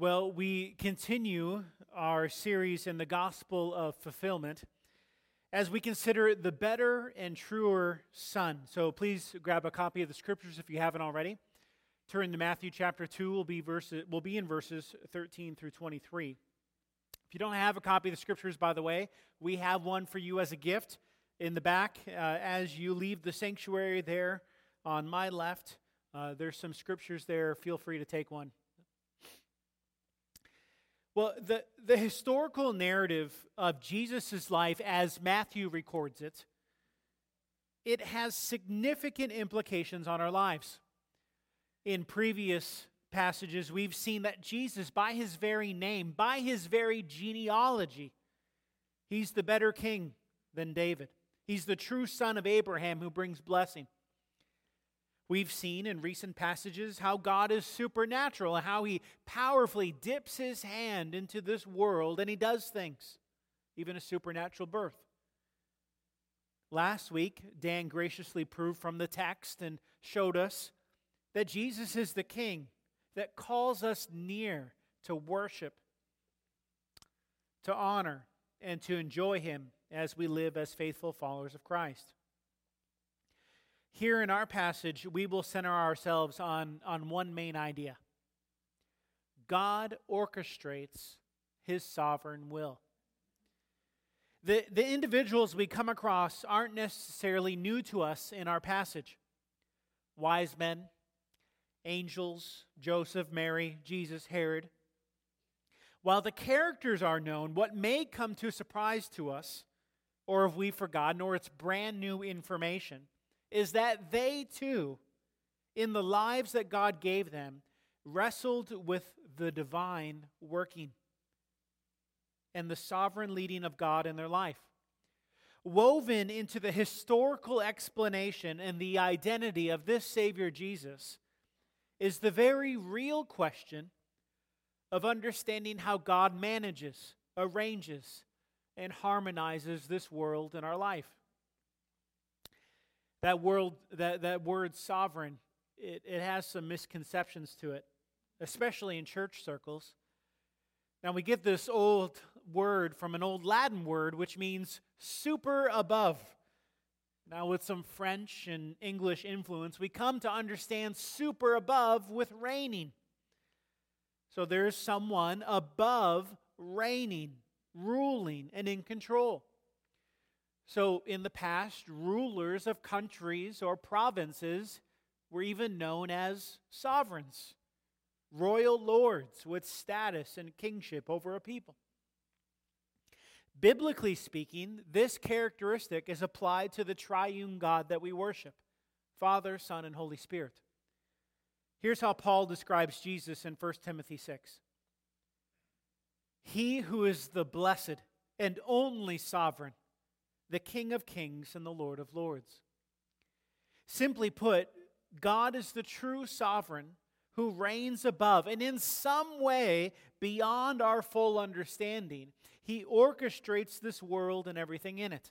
Well, we continue our series in the Gospel of Fulfillment as we consider the better and truer Son. So please grab a copy of the scriptures if you haven't already. Turn to Matthew chapter 2, will be, verses, will be in verses 13 through 23. If you don't have a copy of the scriptures, by the way, we have one for you as a gift in the back uh, as you leave the sanctuary there on my left. Uh, there's some scriptures there. Feel free to take one. Well, the, the historical narrative of Jesus' life as Matthew records it, it has significant implications on our lives. In previous passages, we've seen that Jesus, by his very name, by his very genealogy, he's the better king than David. He's the true son of Abraham who brings blessing. We've seen in recent passages how God is supernatural how he powerfully dips his hand into this world and he does things, even a supernatural birth. Last week, Dan graciously proved from the text and showed us that Jesus is the King that calls us near to worship, to honor, and to enjoy him as we live as faithful followers of Christ. Here in our passage, we will center ourselves on, on one main idea God orchestrates his sovereign will. The, the individuals we come across aren't necessarily new to us in our passage wise men, angels, Joseph, Mary, Jesus, Herod. While the characters are known, what may come to surprise to us, or have we forgotten, or it's brand new information, is that they too, in the lives that God gave them, wrestled with the divine working and the sovereign leading of God in their life. Woven into the historical explanation and the identity of this Savior Jesus is the very real question of understanding how God manages, arranges, and harmonizes this world in our life. That, world, that, that word sovereign, it, it has some misconceptions to it, especially in church circles. Now, we get this old word from an old Latin word, which means super above. Now, with some French and English influence, we come to understand super above with reigning. So there's someone above reigning, ruling, and in control. So, in the past, rulers of countries or provinces were even known as sovereigns, royal lords with status and kingship over a people. Biblically speaking, this characteristic is applied to the triune God that we worship Father, Son, and Holy Spirit. Here's how Paul describes Jesus in 1 Timothy 6 He who is the blessed and only sovereign the King of kings and the Lord of lords. Simply put, God is the true sovereign who reigns above and in some way beyond our full understanding. He orchestrates this world and everything in it.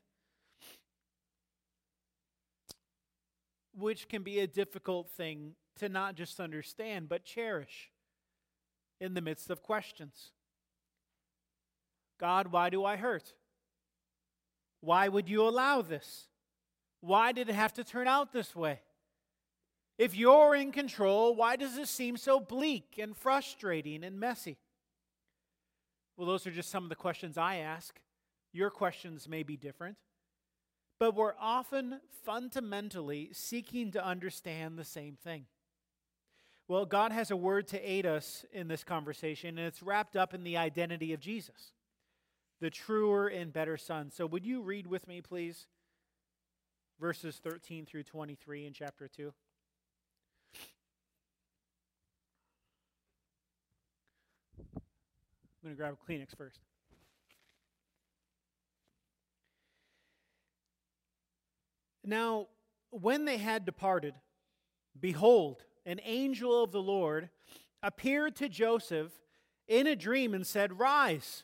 Which can be a difficult thing to not just understand, but cherish in the midst of questions. God, why do I hurt? Why would you allow this? Why did it have to turn out this way? If you're in control, why does this seem so bleak and frustrating and messy? Well, those are just some of the questions I ask. Your questions may be different. But we're often fundamentally seeking to understand the same thing. Well, God has a word to aid us in this conversation, and it's wrapped up in the identity of Jesus the truer and better Son. So, would you read with me, please, verses 13 through 23 in chapter 2? I'm going to grab a Kleenex first. Now, when they had departed, behold, an angel of the Lord appeared to Joseph in a dream and said, Rise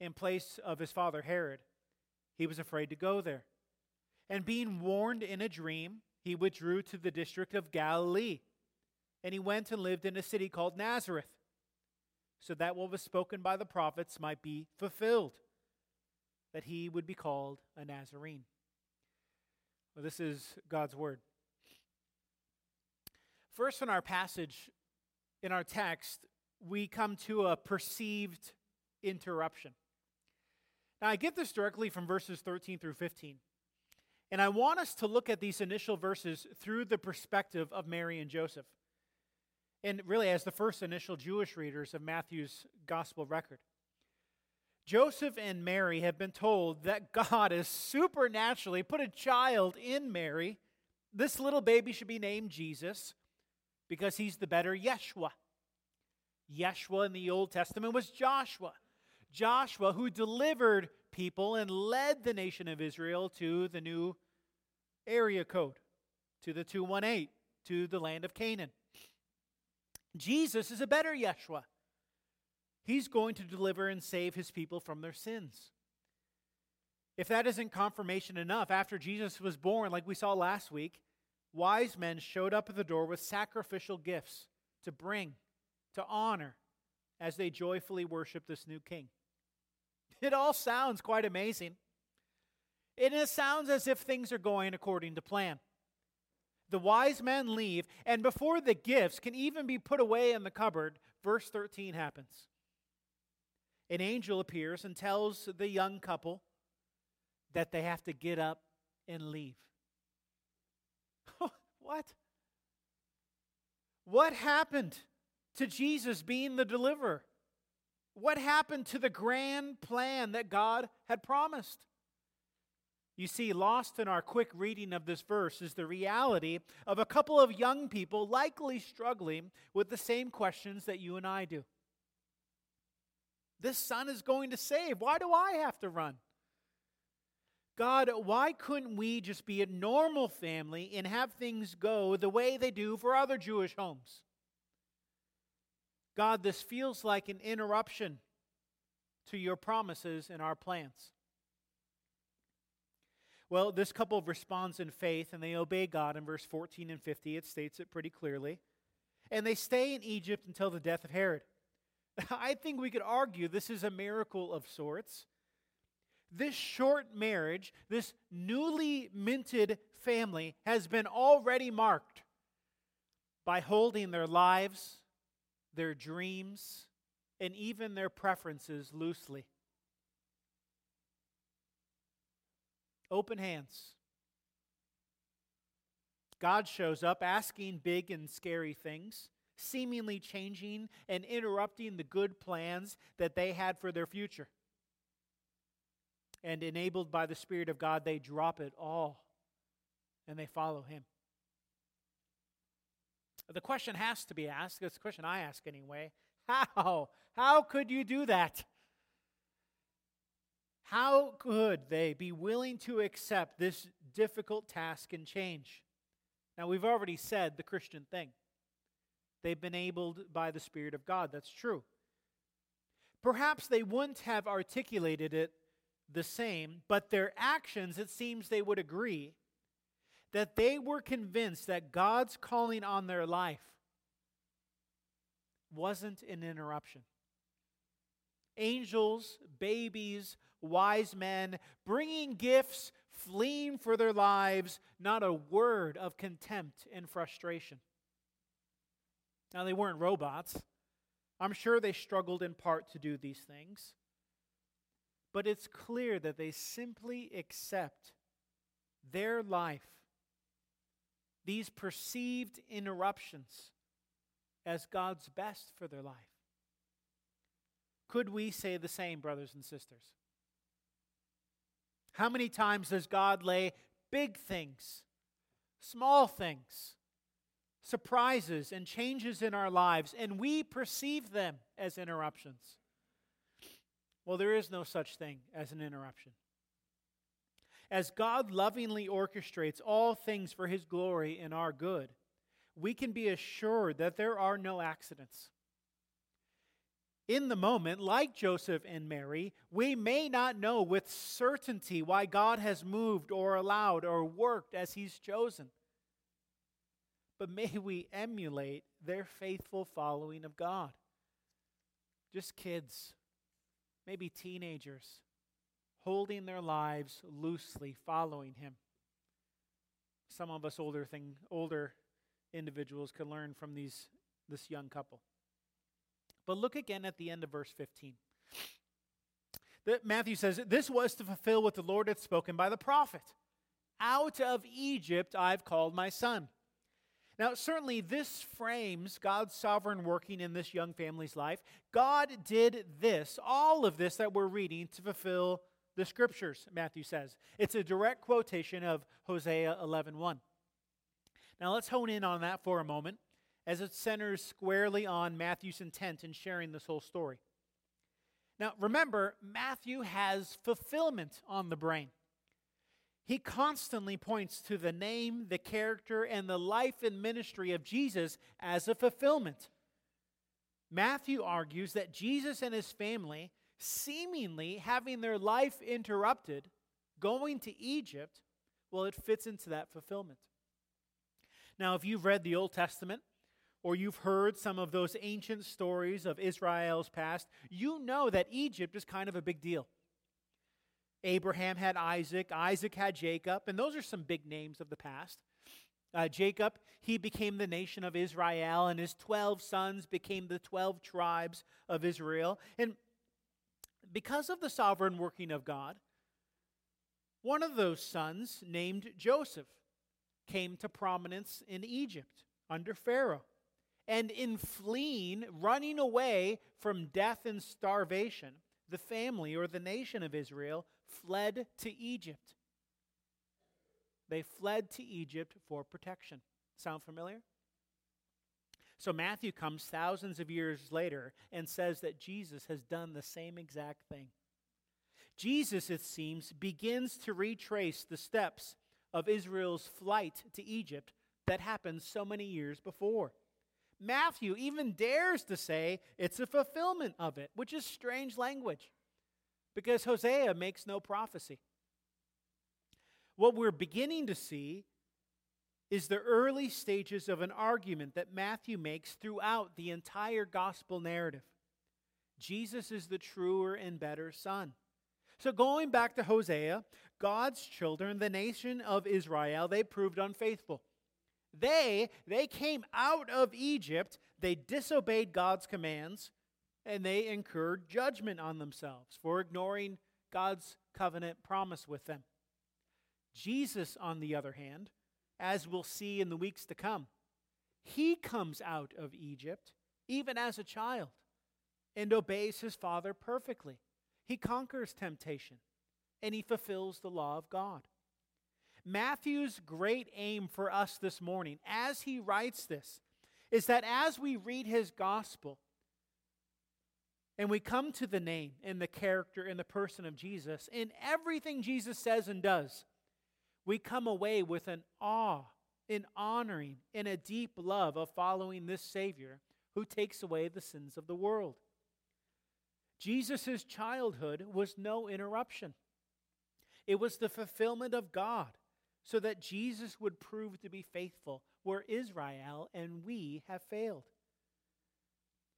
in place of his father Herod, he was afraid to go there. And being warned in a dream, he withdrew to the district of Galilee, and he went and lived in a city called Nazareth, so that what was spoken by the prophets might be fulfilled, that he would be called a Nazarene. Well, this is God's word. First, in our passage, in our text, we come to a perceived interruption. Now, I get this directly from verses 13 through 15. And I want us to look at these initial verses through the perspective of Mary and Joseph. And really, as the first initial Jewish readers of Matthew's gospel record. Joseph and Mary have been told that God has supernaturally put a child in Mary. This little baby should be named Jesus because he's the better Yeshua. Yeshua in the Old Testament was Joshua. Joshua, who delivered people and led the nation of Israel to the new area code, to the 218, to the land of Canaan. Jesus is a better Yeshua. He's going to deliver and save his people from their sins. If that isn't confirmation enough, after Jesus was born, like we saw last week, wise men showed up at the door with sacrificial gifts to bring, to honor, as they joyfully worship this new king. It all sounds quite amazing. And it sounds as if things are going according to plan. The wise men leave, and before the gifts can even be put away in the cupboard, verse 13 happens. An angel appears and tells the young couple that they have to get up and leave. what? What happened to Jesus being the deliverer? What happened to the grand plan that God had promised? You see, lost in our quick reading of this verse is the reality of a couple of young people likely struggling with the same questions that you and I do. This son is going to save. Why do I have to run? God, why couldn't we just be a normal family and have things go the way they do for other Jewish homes? God, this feels like an interruption to your promises and our plans. Well, this couple responds in faith and they obey God in verse 14 and 50. It states it pretty clearly. And they stay in Egypt until the death of Herod. I think we could argue this is a miracle of sorts. This short marriage, this newly minted family, has been already marked by holding their lives their dreams, and even their preferences loosely. Open hands. God shows up asking big and scary things, seemingly changing and interrupting the good plans that they had for their future. And enabled by the Spirit of God, they drop it all and they follow Him. The question has to be asked, it's a question I ask anyway. How? How could you do that? How could they be willing to accept this difficult task and change? Now, we've already said the Christian thing They've been enabled by the Spirit of God. That's true. Perhaps they wouldn't have articulated it the same, but their actions, it seems they would agree that they were convinced that God's calling on their life wasn't an interruption. Angels, babies, wise men, bringing gifts, fleeing for their lives, not a word of contempt and frustration. Now, they weren't robots. I'm sure they struggled in part to do these things. But it's clear that they simply accept their life, these perceived interruptions, as God's best for their life. Could we say the same, brothers and sisters? How many times does God lay big things, small things, surprises, and changes in our lives, and we perceive them as interruptions? Well, there is no such thing as an interruption. As God lovingly orchestrates all things for his glory and our good, we can be assured that there are no accidents. In the moment, like Joseph and Mary, we may not know with certainty why God has moved or allowed or worked as He's chosen. But may we emulate their faithful following of God. Just kids, maybe teenagers, holding their lives loosely, following Him. Some of us older thing, older individuals can learn from these, this young couple. But look again at the end of verse 15. That Matthew says, This was to fulfill what the Lord had spoken by the prophet. Out of Egypt I've called my son. Now, certainly, this frames God's sovereign working in this young family's life. God did this, all of this that we're reading, to fulfill the scriptures, Matthew says. It's a direct quotation of Hosea 11.1. 1. Now, let's hone in on that for a moment as it centers squarely on Matthew's intent in sharing this whole story. Now, remember, Matthew has fulfillment on the brain. He constantly points to the name, the character, and the life and ministry of Jesus as a fulfillment. Matthew argues that Jesus and his family, seemingly having their life interrupted, going to Egypt, well, it fits into that fulfillment. Now, if you've read the Old Testament, or you've heard some of those ancient stories of Israel's past, you know that Egypt is kind of a big deal. Abraham had Isaac, Isaac had Jacob, and those are some big names of the past. Uh, Jacob, he became the nation of Israel, and his 12 sons became the 12 tribes of Israel. And because of the sovereign working of God, one of those sons, named Joseph, came to prominence in Egypt under Pharaoh and in fleeing, running away from death and starvation, the family or the nation of Israel fled to Egypt. They fled to Egypt for protection. Sound familiar? So Matthew comes thousands of years later and says that Jesus has done the same exact thing. Jesus, it seems, begins to retrace the steps of Israel's flight to Egypt that happened so many years before. Matthew even dares to say it's a fulfillment of it, which is strange language because Hosea makes no prophecy. What we're beginning to see is the early stages of an argument that Matthew makes throughout the entire gospel narrative. Jesus is the truer and better son. So, going back to Hosea, God's children, the nation of Israel, they proved unfaithful. They, they came out of Egypt, they disobeyed God's commands, and they incurred judgment on themselves for ignoring God's covenant promise with them. Jesus, on the other hand, as we'll see in the weeks to come, he comes out of Egypt even as a child and obeys his father perfectly. He conquers temptation and he fulfills the law of God. Matthew's great aim for us this morning, as he writes this, is that as we read his gospel and we come to the name and the character and the person of Jesus, in everything Jesus says and does, we come away with an awe in honoring in a deep love of following this Savior who takes away the sins of the world. Jesus' childhood was no interruption. It was the fulfillment of God so that Jesus would prove to be faithful where Israel and we have failed.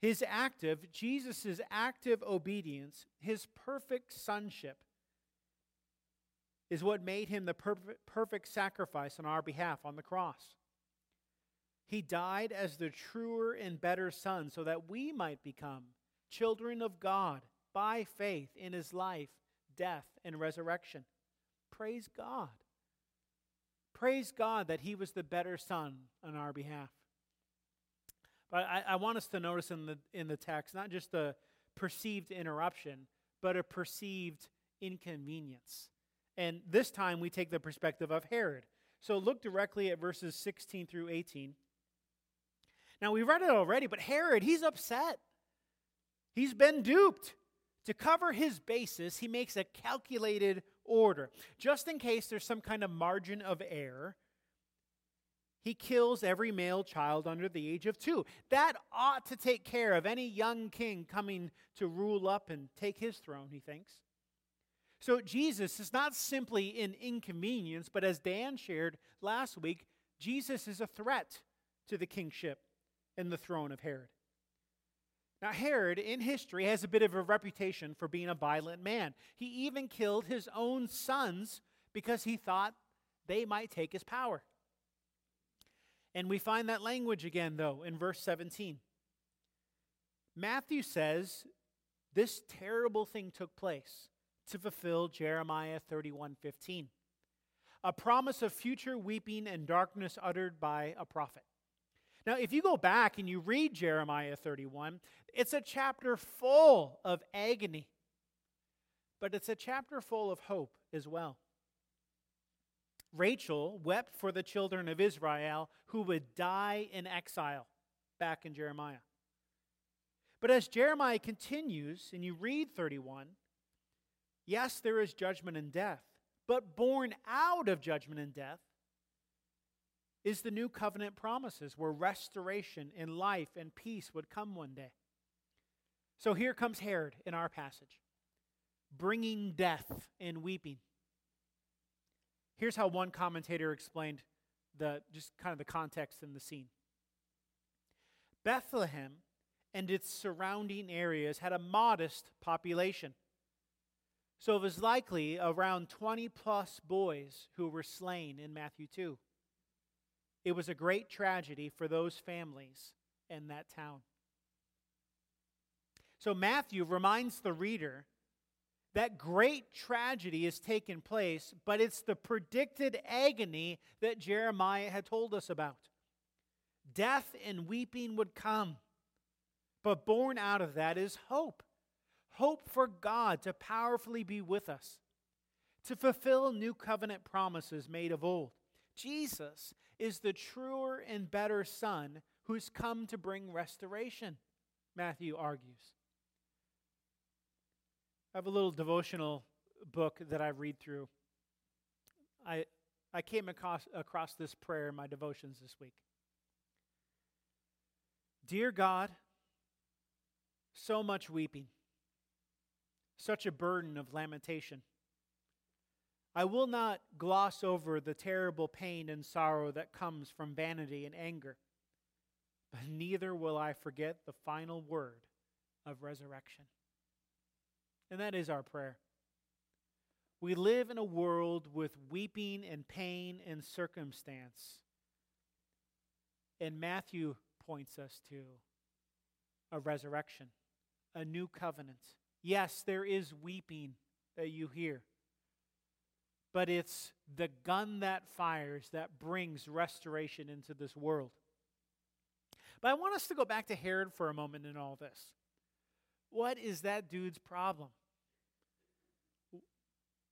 His active, Jesus' active obedience, his perfect sonship, is what made him the perfect, sacrifice on our behalf on the cross. He died as the truer and better Son so that we might become children of God by faith in his life, death, and resurrection. Praise God. Praise God that he was the better Son on our behalf. But I, I want us to notice in the, in the text not just a perceived interruption, but a perceived inconvenience. And this time we take the perspective of Herod. So look directly at verses 16 through 18. Now, we've read it already, but Herod, he's upset. He's been duped. To cover his basis, he makes a calculated order. Just in case there's some kind of margin of error, he kills every male child under the age of two. That ought to take care of any young king coming to rule up and take his throne, he thinks. So Jesus is not simply an inconvenience, but as Dan shared last week, Jesus is a threat to the kingship and the throne of Herod. Now, Herod in history has a bit of a reputation for being a violent man. He even killed his own sons because he thought they might take his power. And we find that language again, though, in verse 17. Matthew says this terrible thing took place to fulfill Jeremiah 31:15, a promise of future weeping and darkness uttered by a prophet. Now, if you go back and you read Jeremiah 31, it's a chapter full of agony, but it's a chapter full of hope as well. Rachel wept for the children of Israel who would die in exile back in Jeremiah. But as Jeremiah continues, and you read 31, yes, there is judgment and death, but born out of judgment and death is the new covenant promises where restoration and life and peace would come one day. So here comes Herod in our passage, bringing death and weeping. Here's how one commentator explained the just kind of the context in the scene. Bethlehem and its surrounding areas had a modest population. So it was likely around 20 plus boys who were slain in Matthew 2. It was a great tragedy for those families in that town. So Matthew reminds the reader that great tragedy has taken place, but it's the predicted agony that Jeremiah had told us about. Death and weeping would come, but born out of that is hope hope for God to powerfully be with us, to fulfill new covenant promises made of old. Jesus is the truer and better Son who's come to bring restoration, Matthew argues. I have a little devotional book that I read through. I, I came across, across this prayer in my devotions this week. Dear God, so much weeping, such a burden of lamentation. I will not gloss over the terrible pain and sorrow that comes from vanity and anger, but neither will I forget the final word of resurrection. And that is our prayer. We live in a world with weeping and pain and circumstance. And Matthew points us to a resurrection, a new covenant. Yes, there is weeping that you hear but it's the gun that fires that brings restoration into this world. But I want us to go back to Herod for a moment in all this. What is that dude's problem?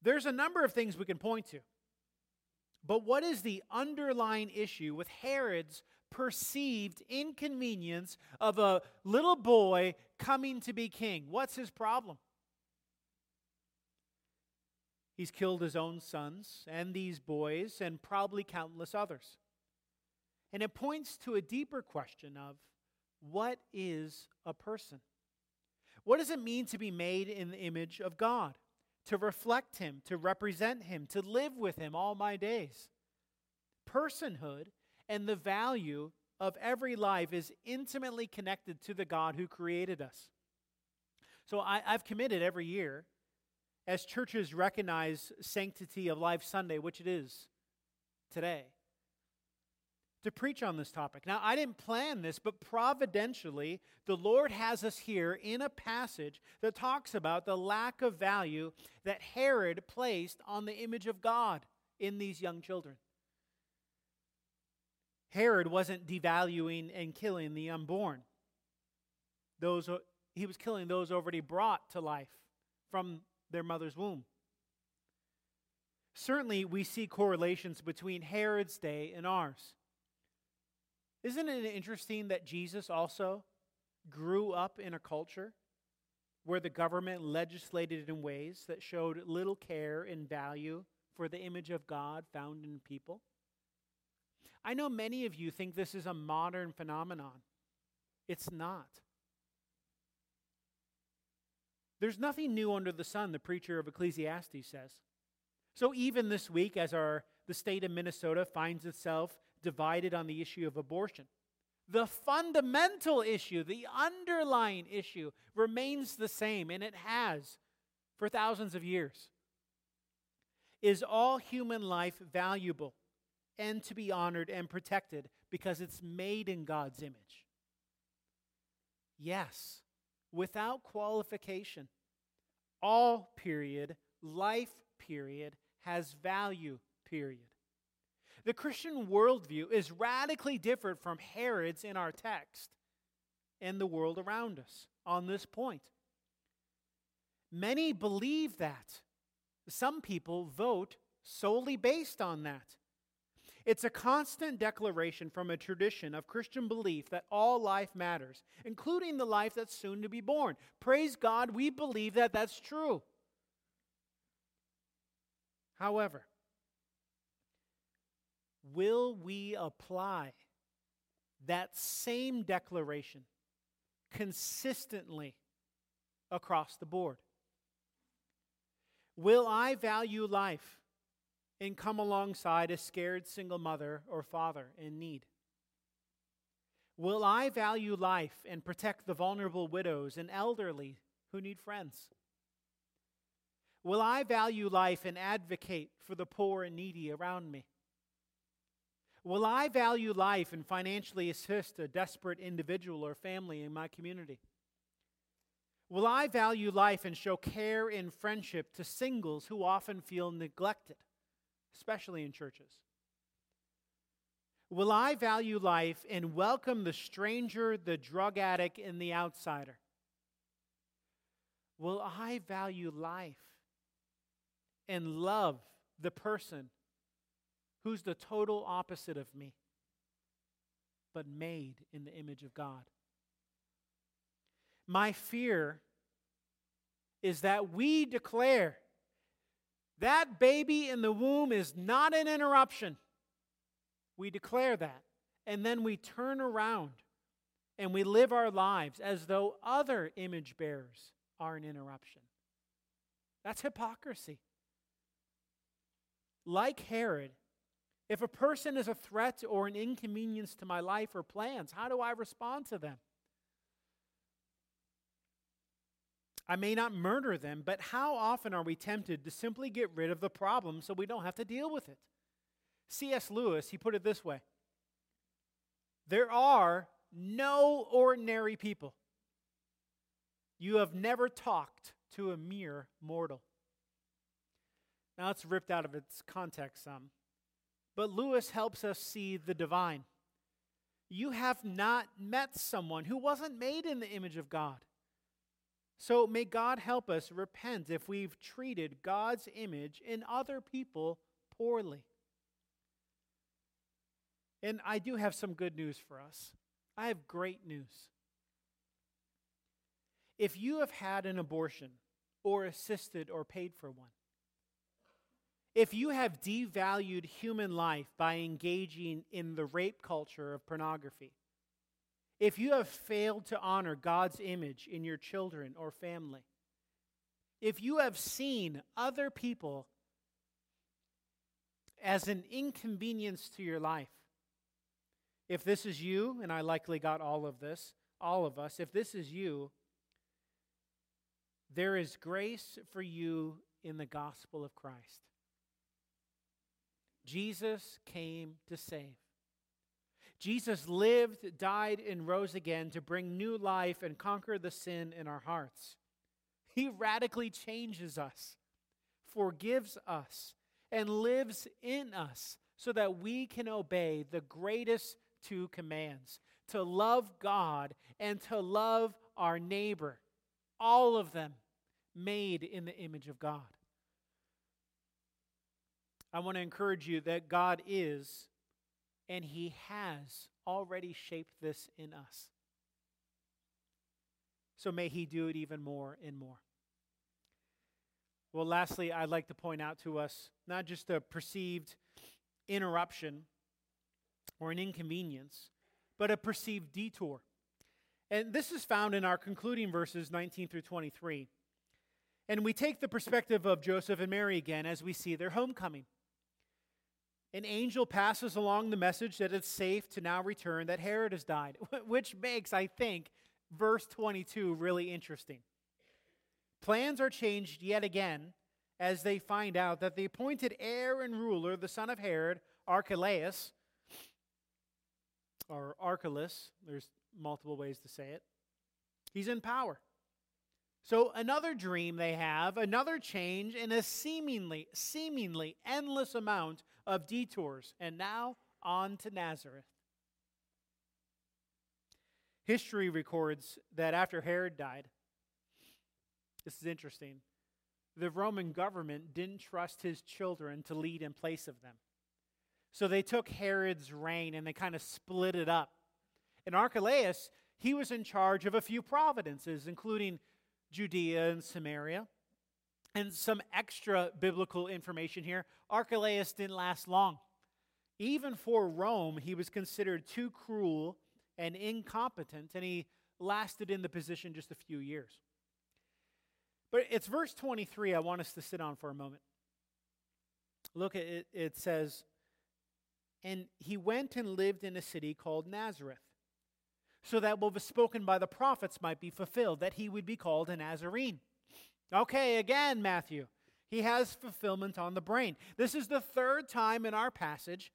There's a number of things we can point to. But what is the underlying issue with Herod's perceived inconvenience of a little boy coming to be king? What's his problem? He's killed his own sons and these boys and probably countless others. And it points to a deeper question of what is a person? What does it mean to be made in the image of God? To reflect Him, to represent Him, to live with Him all my days. Personhood and the value of every life is intimately connected to the God who created us. So I, have committed every year, as churches recognize Sanctity of Life Sunday, which it is today, to preach on this topic. Now, I didn't plan this, but providentially, the Lord has us here in a passage that talks about the lack of value that Herod placed on the image of God in these young children. Herod wasn't devaluing and killing the unborn. Those he was killing those already brought to life from their mother's womb. Certainly, we see correlations between Herod's day and ours. Isn't it interesting that Jesus also grew up in a culture where the government legislated in ways that showed little care and value for the image of God found in people? I know many of you think this is a modern phenomenon. It's not. There's nothing new under the sun, the preacher of Ecclesiastes says. So even this week, as our the state of Minnesota finds itself divided on the issue of abortion, the fundamental issue, the underlying issue, remains the same, and it has for thousands of years. Is all human life valuable and to be honored and protected because it's made in God's image? Yes without qualification. All period, life period, has value period. The Christian worldview is radically different from Herod's in our text and the world around us on this point. Many believe that. Some people vote solely based on that. It's a constant declaration from a tradition of Christian belief that all life matters, including the life that's soon to be born. Praise God, we believe that that's true. However, will we apply that same declaration consistently across the board? Will I value life and come alongside a scared single mother or father in need? Will I value life and protect the vulnerable widows and elderly who need friends? Will I value life and advocate for the poor and needy around me? Will I value life and financially assist a desperate individual or family in my community? Will I value life and show care and friendship to singles who often feel neglected? Especially in churches? Will I value life and welcome the stranger, the drug addict, and the outsider? Will I value life and love the person who's the total opposite of me, but made in the image of God? My fear is that we declare that baby in the womb is not an interruption. We declare that. And then we turn around and we live our lives as though other image bearers are an interruption. That's hypocrisy. Like Herod, if a person is a threat or an inconvenience to my life or plans, how do I respond to them? I may not murder them, but how often are we tempted to simply get rid of the problem so we don't have to deal with it? C.S. Lewis, he put it this way There are no ordinary people. You have never talked to a mere mortal. Now it's ripped out of its context some. But Lewis helps us see the divine. You have not met someone who wasn't made in the image of God. So may God help us repent if we've treated God's image in other people poorly. And I do have some good news for us. I have great news. If you have had an abortion or assisted or paid for one, if you have devalued human life by engaging in the rape culture of pornography, if you have failed to honor God's image in your children or family, if you have seen other people as an inconvenience to your life, if this is you, and I likely got all of this, all of us, if this is you, there is grace for you in the gospel of Christ. Jesus came to save. Jesus lived, died, and rose again to bring new life and conquer the sin in our hearts. He radically changes us, forgives us, and lives in us so that we can obey the greatest two commands to love God and to love our neighbor. All of them made in the image of God. I want to encourage you that God is and He has already shaped this in us. So may He do it even more and more. Well, lastly, I'd like to point out to us not just a perceived interruption or an inconvenience, but a perceived detour. And this is found in our concluding verses 19 through 23. And we take the perspective of Joseph and Mary again as we see their homecoming. An angel passes along the message that it's safe to now return, that Herod has died, which makes, I think, verse 22 really interesting. Plans are changed yet again as they find out that the appointed heir and ruler, the son of Herod, Archelaus, or Archelaus, there's multiple ways to say it, he's in power. So another dream they have, another change in a seemingly seemingly endless amount of detours and now on to Nazareth. History records that after Herod died, this is interesting. The Roman government didn't trust his children to lead in place of them. So they took Herod's reign and they kind of split it up. And Archelaus, he was in charge of a few provinces, including Judea and Samaria. And some extra biblical information here Archelaus didn't last long. Even for Rome, he was considered too cruel and incompetent, and he lasted in the position just a few years. But it's verse 23 I want us to sit on for a moment. Look at it, it says, And he went and lived in a city called Nazareth so that what was spoken by the prophets might be fulfilled, that he would be called a Nazarene. Okay, again, Matthew. He has fulfillment on the brain. This is the third time in our passage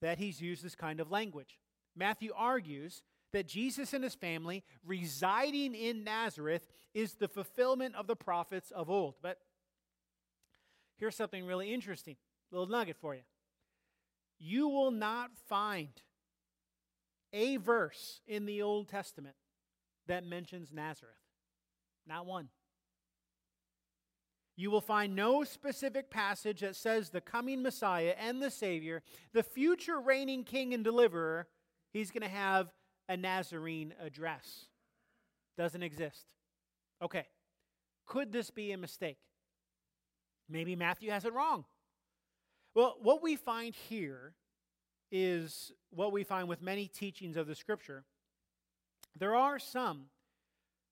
that he's used this kind of language. Matthew argues that Jesus and his family residing in Nazareth is the fulfillment of the prophets of old. But here's something really interesting little nugget for you. You will not find a verse in the Old Testament that mentions Nazareth. Not one. You will find no specific passage that says the coming Messiah and the Savior, the future reigning king and deliverer, he's going to have a Nazarene address. Doesn't exist. Okay. Could this be a mistake? Maybe Matthew has it wrong. Well, what we find here is what we find with many teachings of the scripture. There are some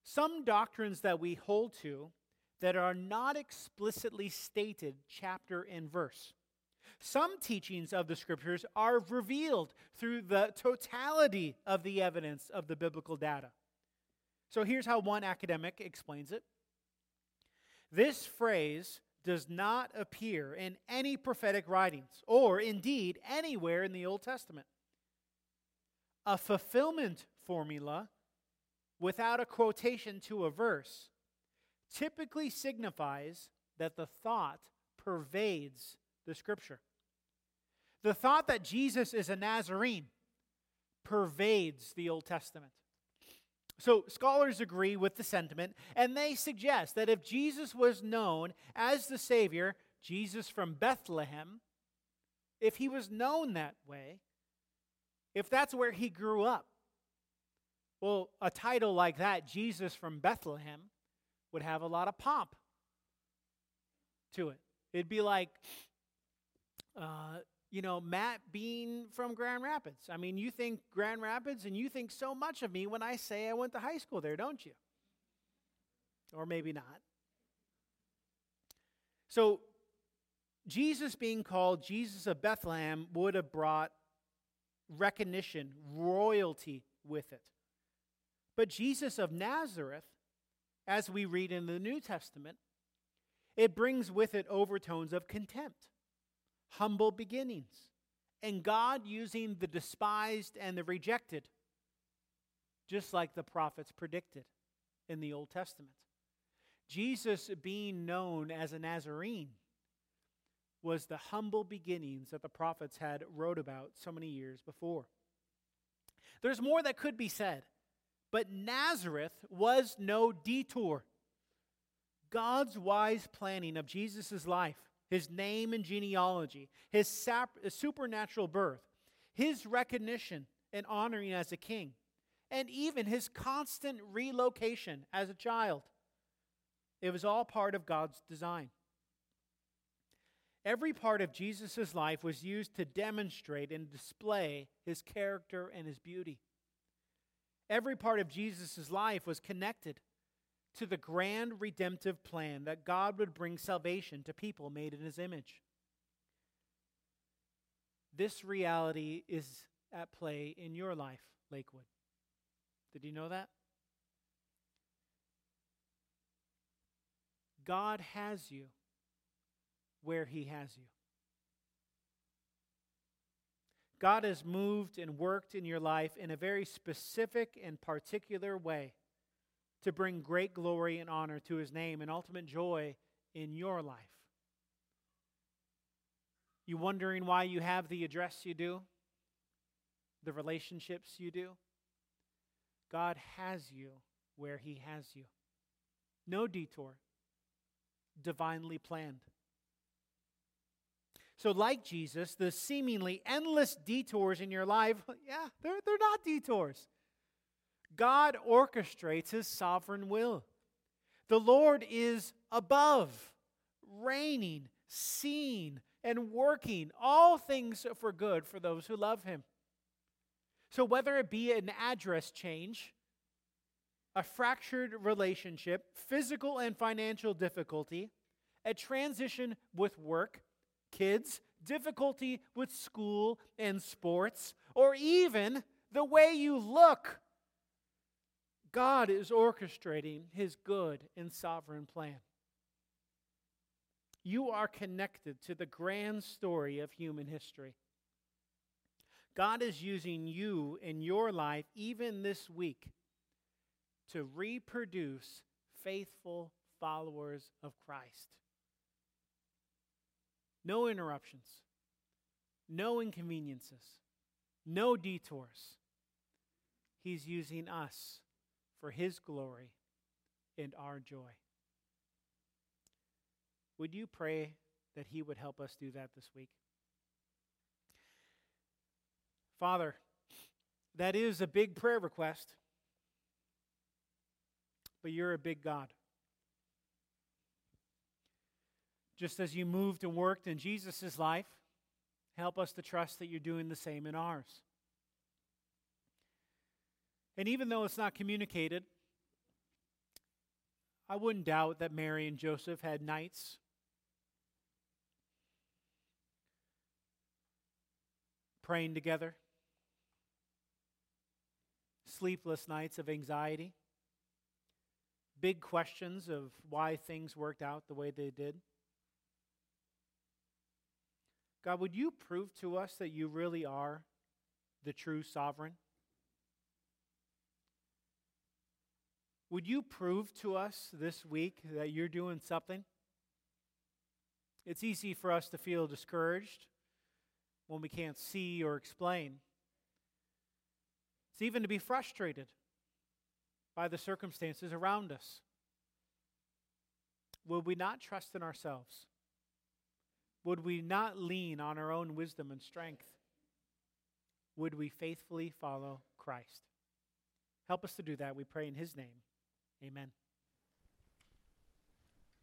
some doctrines that we hold to that are not explicitly stated chapter and verse. Some teachings of the scriptures are revealed through the totality of the evidence of the biblical data. So here's how one academic explains it. This phrase does not appear in any prophetic writings or indeed anywhere in the Old Testament. A fulfillment formula without a quotation to a verse typically signifies that the thought pervades the scripture. The thought that Jesus is a Nazarene pervades the Old Testament. So, scholars agree with the sentiment, and they suggest that if Jesus was known as the Savior, Jesus from Bethlehem, if he was known that way, if that's where he grew up, well, a title like that, Jesus from Bethlehem, would have a lot of pomp to it. It'd be like uh, you know, Matt Bean from Grand Rapids. I mean, you think Grand Rapids and you think so much of me when I say I went to high school there, don't you? Or maybe not. So, Jesus being called Jesus of Bethlehem would have brought recognition, royalty with it. But Jesus of Nazareth, as we read in the New Testament, it brings with it overtones of contempt, humble beginnings, and God using the despised and the rejected, just like the prophets predicted in the Old Testament. Jesus being known as a Nazarene was the humble beginnings that the prophets had wrote about so many years before. There's more that could be said, but Nazareth was no detour. God's wise planning of Jesus' life, his name and genealogy, his sap- supernatural birth, his recognition and honoring as a king, and even his constant relocation as a child. It was all part of God's design. Every part of Jesus' life was used to demonstrate and display his character and his beauty. Every part of Jesus' life was connected to the grand redemptive plan that God would bring salvation to people made in his image. This reality is at play in your life, Lakewood. Did you know that? God has you where He has you. God has moved and worked in your life in a very specific and particular way to bring great glory and honor to His name and ultimate joy in your life. You wondering why you have the address you do? The relationships you do? God has you where He has you. No detour, divinely planned. So, like Jesus, the seemingly endless detours in your life, yeah, they're, they're not detours. God orchestrates his sovereign will. The Lord is above, reigning, seeing, and working all things for good for those who love him. So, whether it be an address change, a fractured relationship, physical and financial difficulty, a transition with work, kids, difficulty with school and sports, or even the way you look. God is orchestrating his good and sovereign plan. You are connected to the grand story of human history. God is using you in your life, even this week, to reproduce faithful followers of Christ. No interruptions, no inconveniences, no detours. He's using us for His glory and our joy. Would you pray that He would help us do that this week? Father, that is a big prayer request, but you're a big God. Just as you moved and worked in Jesus' life, help us to trust that you're doing the same in ours. And even though it's not communicated, I wouldn't doubt that Mary and Joseph had nights praying together, sleepless nights of anxiety, big questions of why things worked out the way they did. God, would you prove to us that you really are the true sovereign? Would you prove to us this week that you're doing something? It's easy for us to feel discouraged when we can't see or explain. It's even to be frustrated by the circumstances around us. Will we not trust in ourselves? Would we not lean on our own wisdom and strength? Would we faithfully follow Christ? Help us to do that, we pray in His name. Amen.